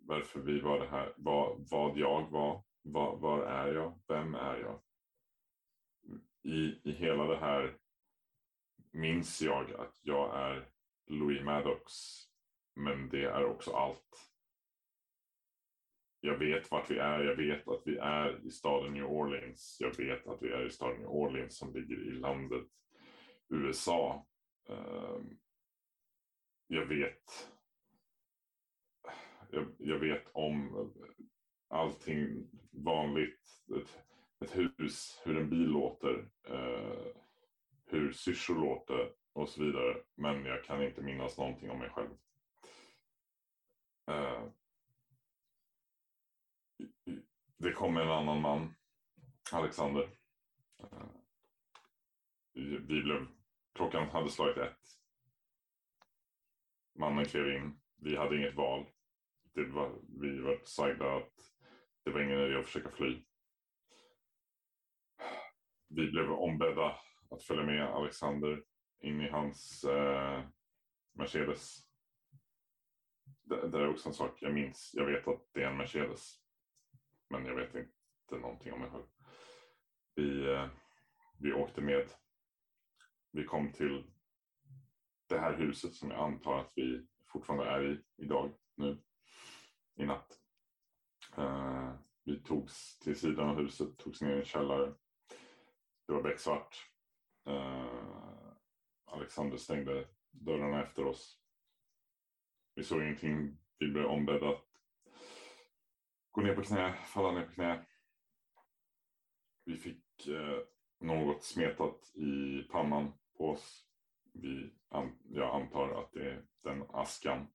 varför vi var det här. Vad, vad jag var. Var, var är jag? Vem är jag? I, I hela det här minns jag att jag är Louis Maddox. Men det är också allt. Jag vet vart vi är. Jag vet att vi är i staden New Orleans. Jag vet att vi är i staden New Orleans som ligger i landet USA. Ehm, jag vet. Jag, jag vet om allting vanligt. Ett, hus, hur en bil låter, eh, hur syrsor låter och så vidare. Men jag kan inte minnas någonting om mig själv. Eh, det kom en annan man, Alexander. Eh, vi blev, klockan hade slagit ett. Mannen klev in. Vi hade inget val. Det var, vi var sagda att det var ingen idé att försöka fly. Vi blev ombedda att följa med Alexander in i hans eh, Mercedes. Det, det, är också en sak jag minns. Jag vet att det är en Mercedes. Men jag vet inte någonting om mig själv. Vi, eh, vi åkte med. Vi kom till det här huset som jag antar att vi fortfarande är i idag, nu, i natt. Eh, vi togs till sidan av huset, togs ner i en källare. Det var becksvart. Eh, Alexander stängde dörrarna efter oss. Vi såg ingenting. Vi blev ombedda att gå ner på knä, falla ner på knä. Vi fick eh, något smetat i pannan på oss. Vi, an, jag antar att det är den askan.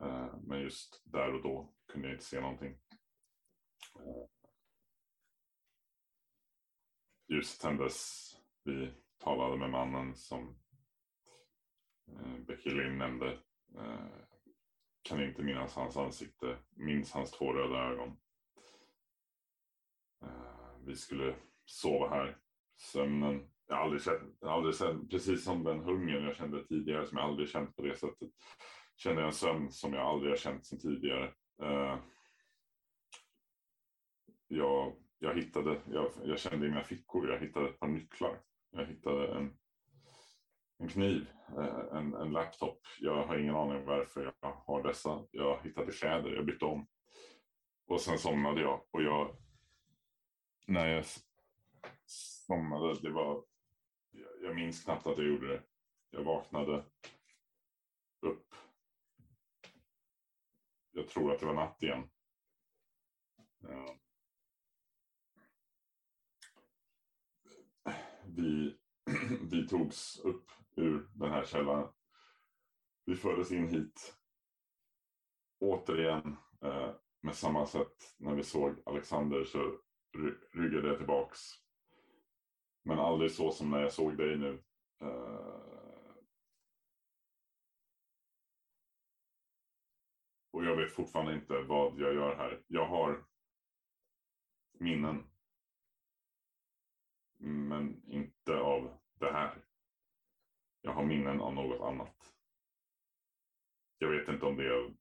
Eh, men just där och då kunde jag inte se någonting. Eh, Eh, ljuset tändes. Vi talade med mannen som eh, Becky Lynn nämnde. Eh, kan inte minnas hans ansikte, minns hans två röda ögon. Eh, vi skulle sova här. Sömnen, jag har aldrig känt, aldrig känt, precis som den hungern jag kände tidigare som jag aldrig känt på det sättet. Kände jag en sömn som jag aldrig har känt sedan tidigare. Eh, jag, jag hittade, jag, jag kände i mina fickor, jag hittade ett par nycklar. Jag hittade en en kniv, eh, en, en laptop. Jag har ingen aning varför jag har dessa. Jag hittade kläder, jag bytte om. Och sen somnade jag. Och jag, när jag somnade, det var, jag minns knappt att jag gjorde det. Jag vaknade upp. Jag tror att det var natt igen. Ja. Vi, vi togs upp ur den här källan. Vi fördes in hit. Återigen eh, med samma sätt när vi såg Alexander så ryggade jag tillbaks. Men aldrig så som när jag såg dig nu. Eh, och jag vet fortfarande inte vad jag gör här. Jag har minnen. Men inte av det här. jag har minnen av något annat. Jag vet inte om det är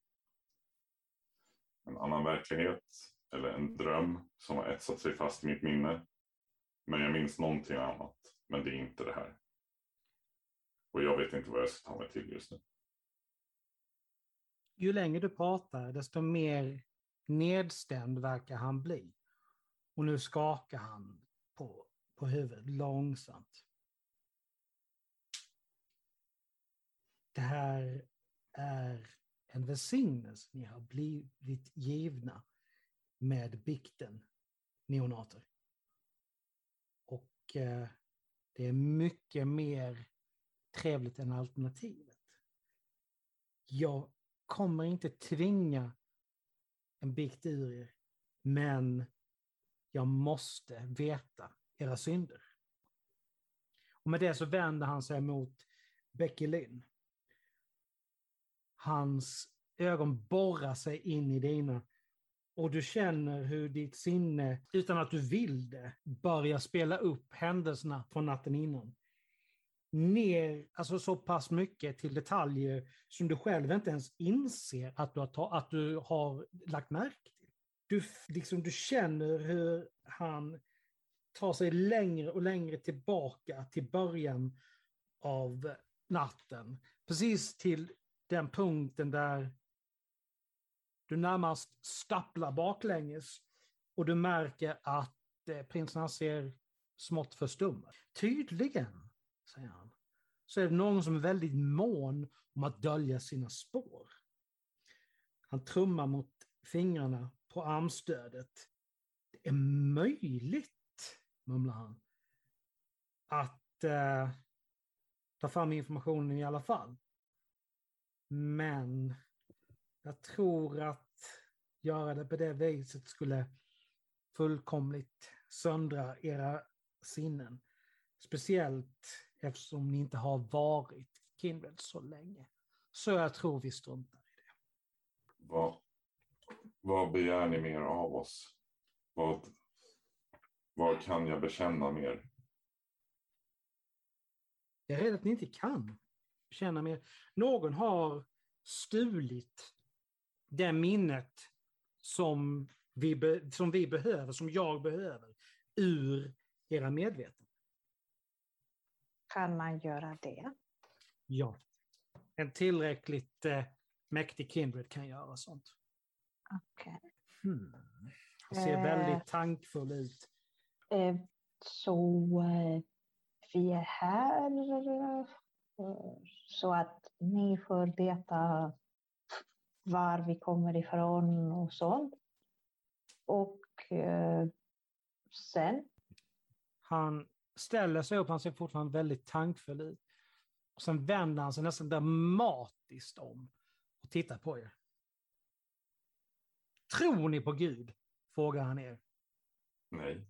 en annan verklighet eller en dröm som har etsat sig fast i mitt minne. Men jag minns någonting annat. Men det är inte det här. Och jag vet inte vad jag ska ta mig till just nu. Ju längre du pratar, desto mer nedstämd verkar han bli. Och nu skakar han på, på huvudet långsamt. Det här är en välsignelse ni har blivit givna med bikten neonater. Och eh, det är mycket mer trevligt än alternativet. Jag kommer inte tvinga en bikt ur er, men jag måste veta era synder. Och med det så vänder han sig mot Becky Lynn. Hans ögon borrar sig in i dina och du känner hur ditt sinne, utan att du vill det, börjar spela upp händelserna från natten innan. Ner, alltså så pass mycket till detaljer som du själv inte ens inser att du har, ta, att du har lagt märke till. Du, liksom, du känner hur han tar sig längre och längre tillbaka till början av natten. Precis till den punkten där du närmast stapplar baklänges och du märker att eh, prinsen ser smått förstummad. Tydligen, säger han, så är det någon som är väldigt mån om att dölja sina spår. Han trummar mot fingrarna på armstödet. Det är möjligt, mumlar han, att eh, ta fram informationen i alla fall. Men jag tror att göra det på det viset skulle fullkomligt söndra era sinnen. Speciellt eftersom ni inte har varit Kindred så länge. Så jag tror vi struntar i det. Vad, vad begär ni mer av oss? Vad, vad kan jag bekänna mer? Jag är rädd att ni inte kan bekänna mer. Någon har stulit det minnet som vi, be, som vi behöver, som jag behöver, ur era medvetande. Kan man göra det? Ja. En tillräckligt eh, mäktig Kindred kan göra sånt. Okej. Hmm. Han ser Eh. väldigt tankfull ut. Eh, så eh, vi är här så att ni får veta var vi kommer ifrån och sånt. Och eh, sen, Han ställer sig upp, han ser fortfarande väldigt tankfull ut. Och sen vänder han sig nästan dramatiskt om och tittar på er. Tror ni på Gud? Frågar han er. Nej.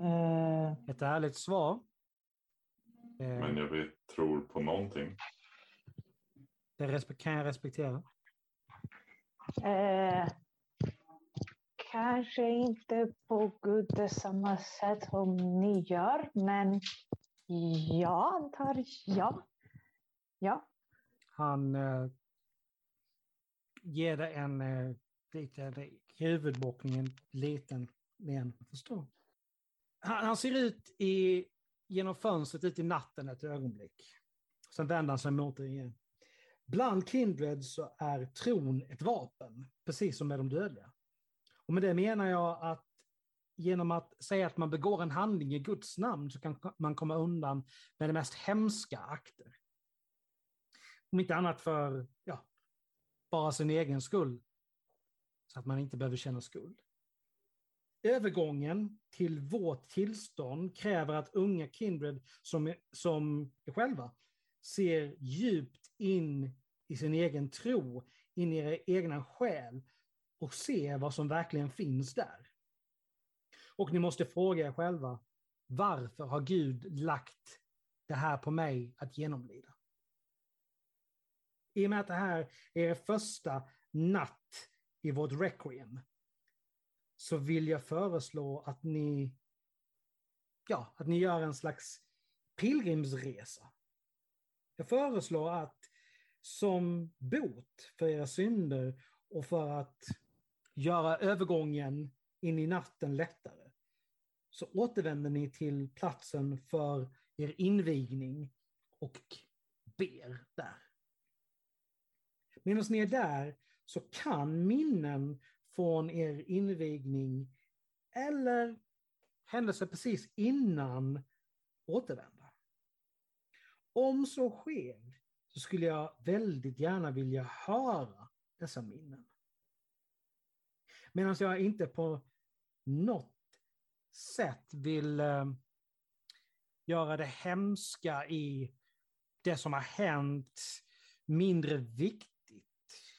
Eh, Ett ärligt svar. Eh, Men jag vet, tror på någonting. Det kan jag respektera. eh, kanske inte på Gud det samma sätt som ni gör, men jag antar ja. Ja. Han eh, ger dig en eh, lite huvudbockning, en liten men förstår. Han, han ser ut i, genom fönstret ut i natten ett ögonblick. Sen vänder han sig mot dig igen. Bland Kindred så är tron ett vapen, precis som med de dödliga. Och med det menar jag att genom att säga att man begår en handling i Guds namn så kan man komma undan med de mest hemska akter. Om inte annat för, ja, bara sin egen skull. Så att man inte behöver känna skuld. Övergången till vårt tillstånd kräver att unga Kindred som, som er själva ser djupt in i sin egen tro, in i er egna själ och ser vad som verkligen finns där. Och ni måste fråga er själva, varför har Gud lagt det här på mig att genomlida? I och med att det här är er första natt i vårt requiem så vill jag föreslå att ni, ja, att ni gör en slags pilgrimsresa. Jag föreslår att som bot för era synder och för att göra övergången in i natten lättare så återvänder ni till platsen för er invigning och ber där. Medan ni är där så kan minnen från er invigning eller händelser precis innan återvända. Om så sker så skulle jag väldigt gärna vilja höra dessa minnen. Medan jag inte på något sätt vill eh, göra det hemska i det som har hänt mindre viktigt.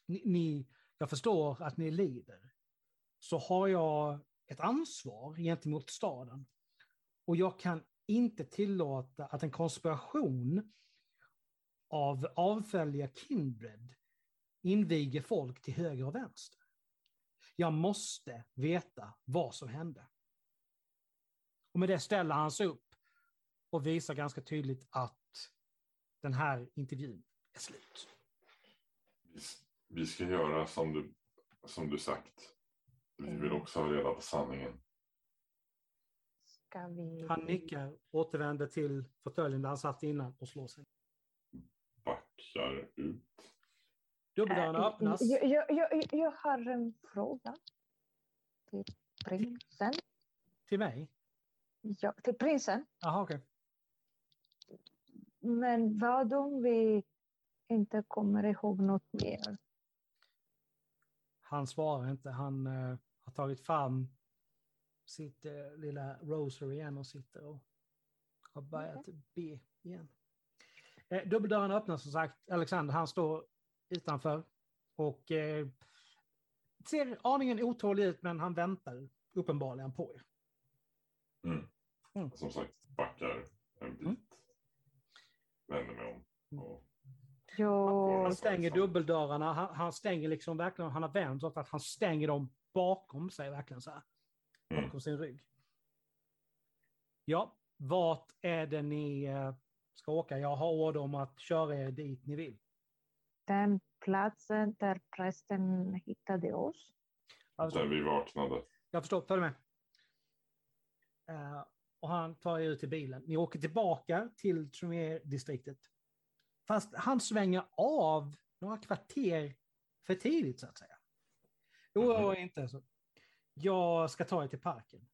Ni, ni, jag förstår att ni lider. Så har jag ett ansvar gentemot staden. Och jag kan inte tillåta att en konspiration av avfälliga Kindred inviger folk till höger och vänster. Jag måste veta vad som hände. Och med det ställer han sig upp och visar ganska tydligt att den här intervjun är slut. Vi ska göra som du, som du sagt. Vi vill också ha reda på sanningen. Ska vi... Han nickar, återvänder till fåtöljen där han satt innan och slår sig. Backar ut. Dubbeldörrarna Äh, öppnas. Jag, jag, jag, jag har en fråga till prinsen. Till mig? Ja, till prinsen. Jaha, okej. Men vad om vi inte kommer ihåg något mer? Han svarar inte. Han eh, har tagit fram sitt eh, lilla rosary igen och sitter och har börjat be igen. Eh, dubbeldörren öppnas som sagt. Alexander han står utanför och eh, ser aningen otålig ut men han väntar uppenbarligen på er. Mm. Mm. Som sagt, backar en bit. Mm. Vänder mig om. Och Jag, Han stänger dubbeldörrarna. Han, han stänger liksom verkligen, han har vänt så att han stänger dem bakom sig verkligen så här. Mm. Bakom sin rygg. Ja, vart är det ni eh, ska åka? Jag har order om att köra er dit ni vill. den platsen där prästen hittade oss. Jag där förstår, vi vaknade. jag förstår följ med. Eh, och han tar er ut till bilen. Ni åker tillbaka till Tremere-distriktet. Fast han svänger av några kvarter för tidigt så att säga. Oroa er inte. Så. Jag ska ta er till parken.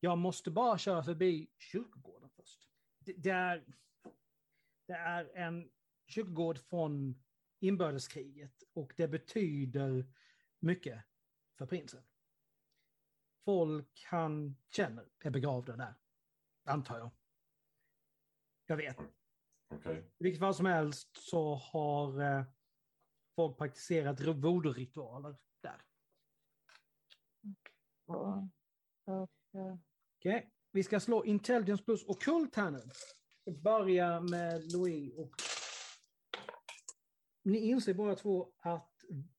Jag måste bara köra förbi kyrkogården först. Det, det, är, det är en kyrkogård från inbördeskriget och det betyder mycket för prinsen. Folk han känner är begravda där, antar jag. Jag vet. Okej. I vilket fall som helst så har eh, folk praktiserat voodoo-ritualer Okej, vi ska slå intelligence plus ockult här nu. Vi börjar med Louis och ni inser båda två att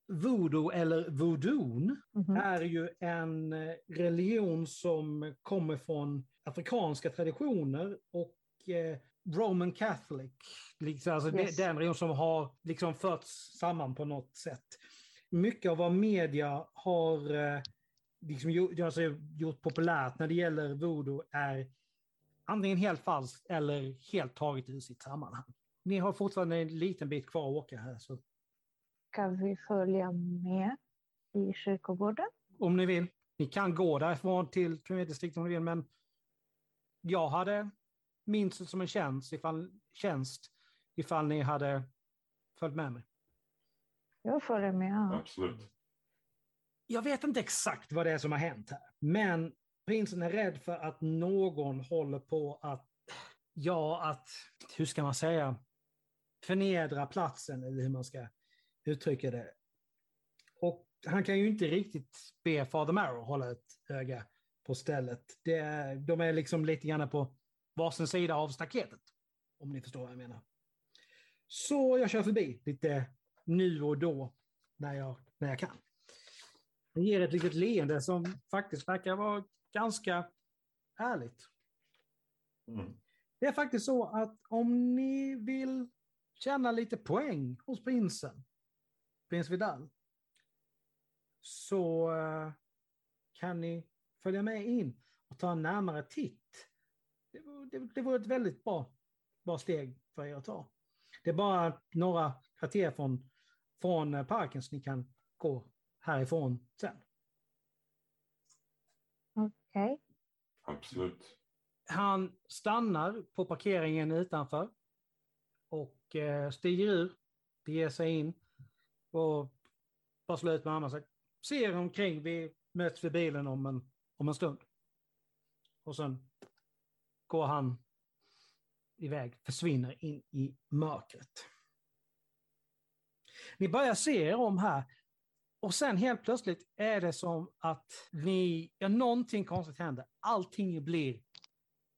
voodoo eller voodoo mhm. är ju en eh, religion som kommer från afrikanska traditioner och eh, Roman Catholic. Liksom, alltså Yes. den religion som har liksom förts samman på något sätt. Mycket av vad media har eh, liksom alltså, gjort populärt när det gäller voodoo är antingen helt falskt eller helt taget ur sitt sammanhang. Ni har fortfarande en liten bit kvar att åka här. Så Ska vi följa med i kyrkogården? om ni vill. Ni kan gå därifrån till Kronédistriktet om ni vill, men jag hade minst det som en tjänst ifall, tjänst ifall ni hade följt med mig. Jag följer med. Absolut. Jag vet inte exakt vad det är som har hänt här, men prinsen är rädd för att någon håller på att, ja, att, hur ska man säga, förnedra platsen, eller hur man ska uttrycka det. Och han kan ju inte riktigt be Father Marrow hålla ett öga på stället. Det de är liksom lite grann på varsin sida av staketet, om ni förstår vad jag menar. Så jag kör förbi lite nu och då när jag, när jag kan. Han ger ett litet leende som faktiskt verkar vara ganska ärligt. Mm. Det är faktiskt så att om ni vill tjäna lite poäng hos prinsen, prins Vidal, så eh, kan ni följa med in och ta en närmare titt. Det, det, det vore ett väldigt bra, bra steg för er att ta. Det är bara några kvarter från, från parken så ni kan gå härifrån sen. Okej. Absolut. Han stannar på parkeringen utanför och eh, stiger ur, beger sig in och bara slår ut med armarna. Ser omkring, vi möts vid bilen om en, om en stund. Och sen går han iväg, försvinner in i mörkret. Ni börjar se er om här och sen helt plötsligt är det som att ni, ja, någonting konstigt händer. Allting blir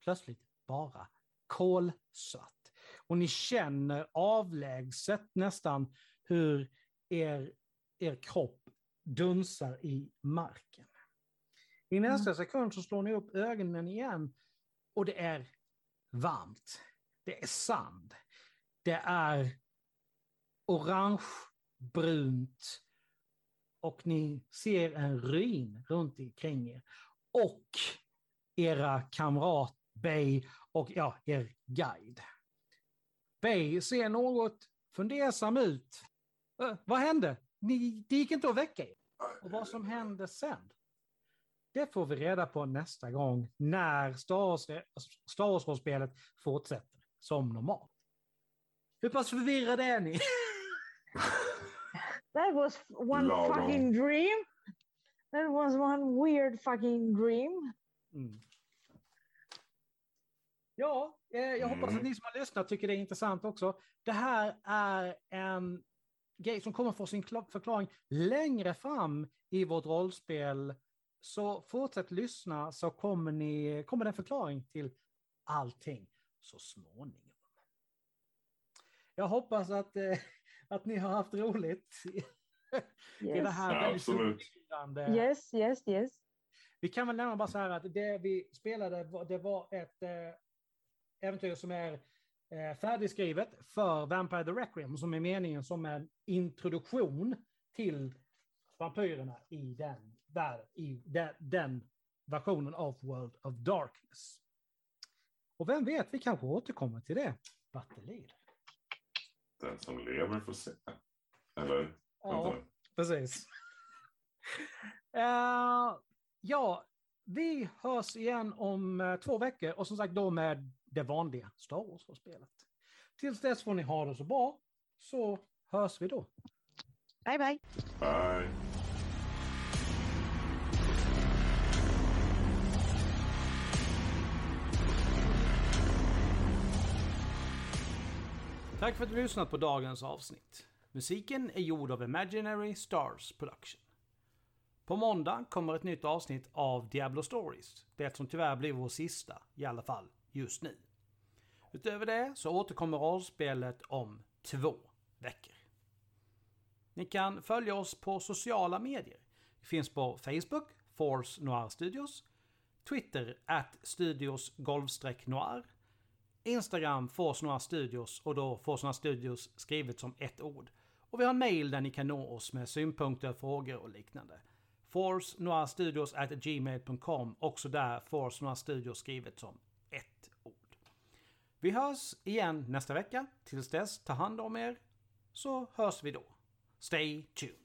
plötsligt bara kolsvart. Och ni känner avlägset nästan hur er, er kropp dunsar i marken. I nästa sekund så slår ni upp ögonen igen och det är varmt. Det är sand. Det är orangebrunt och ni ser en ruin runt omkring er. Och era kamrat Bay och ja, er guide. Bay ser något fundersam ut. "Äh, vad hände? Ni, det gick inte att väcka er. Och vad som hände sen? Det får vi reda på nästa gång när Star Wars- Star Wars-spelet fortsätter som normalt. Hur pass förvirrade är ni? That was one Lagom. fucking dream. That was one weird fucking dream. Mm. Ja, eh, jag hoppas Mm. att ni som har lyssnat tycker det är intressant också. Det här är en grej som kommer få sin kla- förklaring längre fram i vårt rollspel. Så fortsätt lyssna så kommer, ni, kommer det en förklaring till allting så småningom. Jag hoppas att, eh, att ni har haft roligt i det Yes. här Ja, väldigt Yes, yes, yes. vi kan väl nämna bara så här att det vi spelade, var- det var ett eh, äventyr som är eh, färdigskrivet för Vampire the Requiem, som är meningen som en introduktion till vampyrerna i den, där, i den, den versionen av World of Darkness. Och vem vet, vi kanske återkommer till det. Battelid. Den som lever får se. Eller? Ja, precis. Eh, ja, vi hörs igen om eh, två veckor och som sagt då med det vanliga Star Wars-spelet. Tills dess får ni ha det så bra, så hörs vi då. Bye bye. Bye. Tack för att du lyssnat på dagens avsnitt. Musiken är gjord av Imaginary Stars Production. På måndag kommer ett nytt avsnitt av Diablo Stories. Det som tyvärr blir vår sista, i alla fall just nu. Utöver det så återkommer rollspelet om två veckor. Ni kan följa oss på sociala medier. Vi finns på Facebook, Force Noir Studios, Twitter, at Studios golvstreck Noir, Instagram, Force Studios och då Force Studios skrivet som ett ord. Och vi har en mail där ni kan nå oss med synpunkter, frågor och liknande. Force at gmail.com, också där Force Studios skrivet som ett ord. Vi hörs igen nästa vecka. Tills dess, ta hand om er, så hörs vi då. Stay tuned.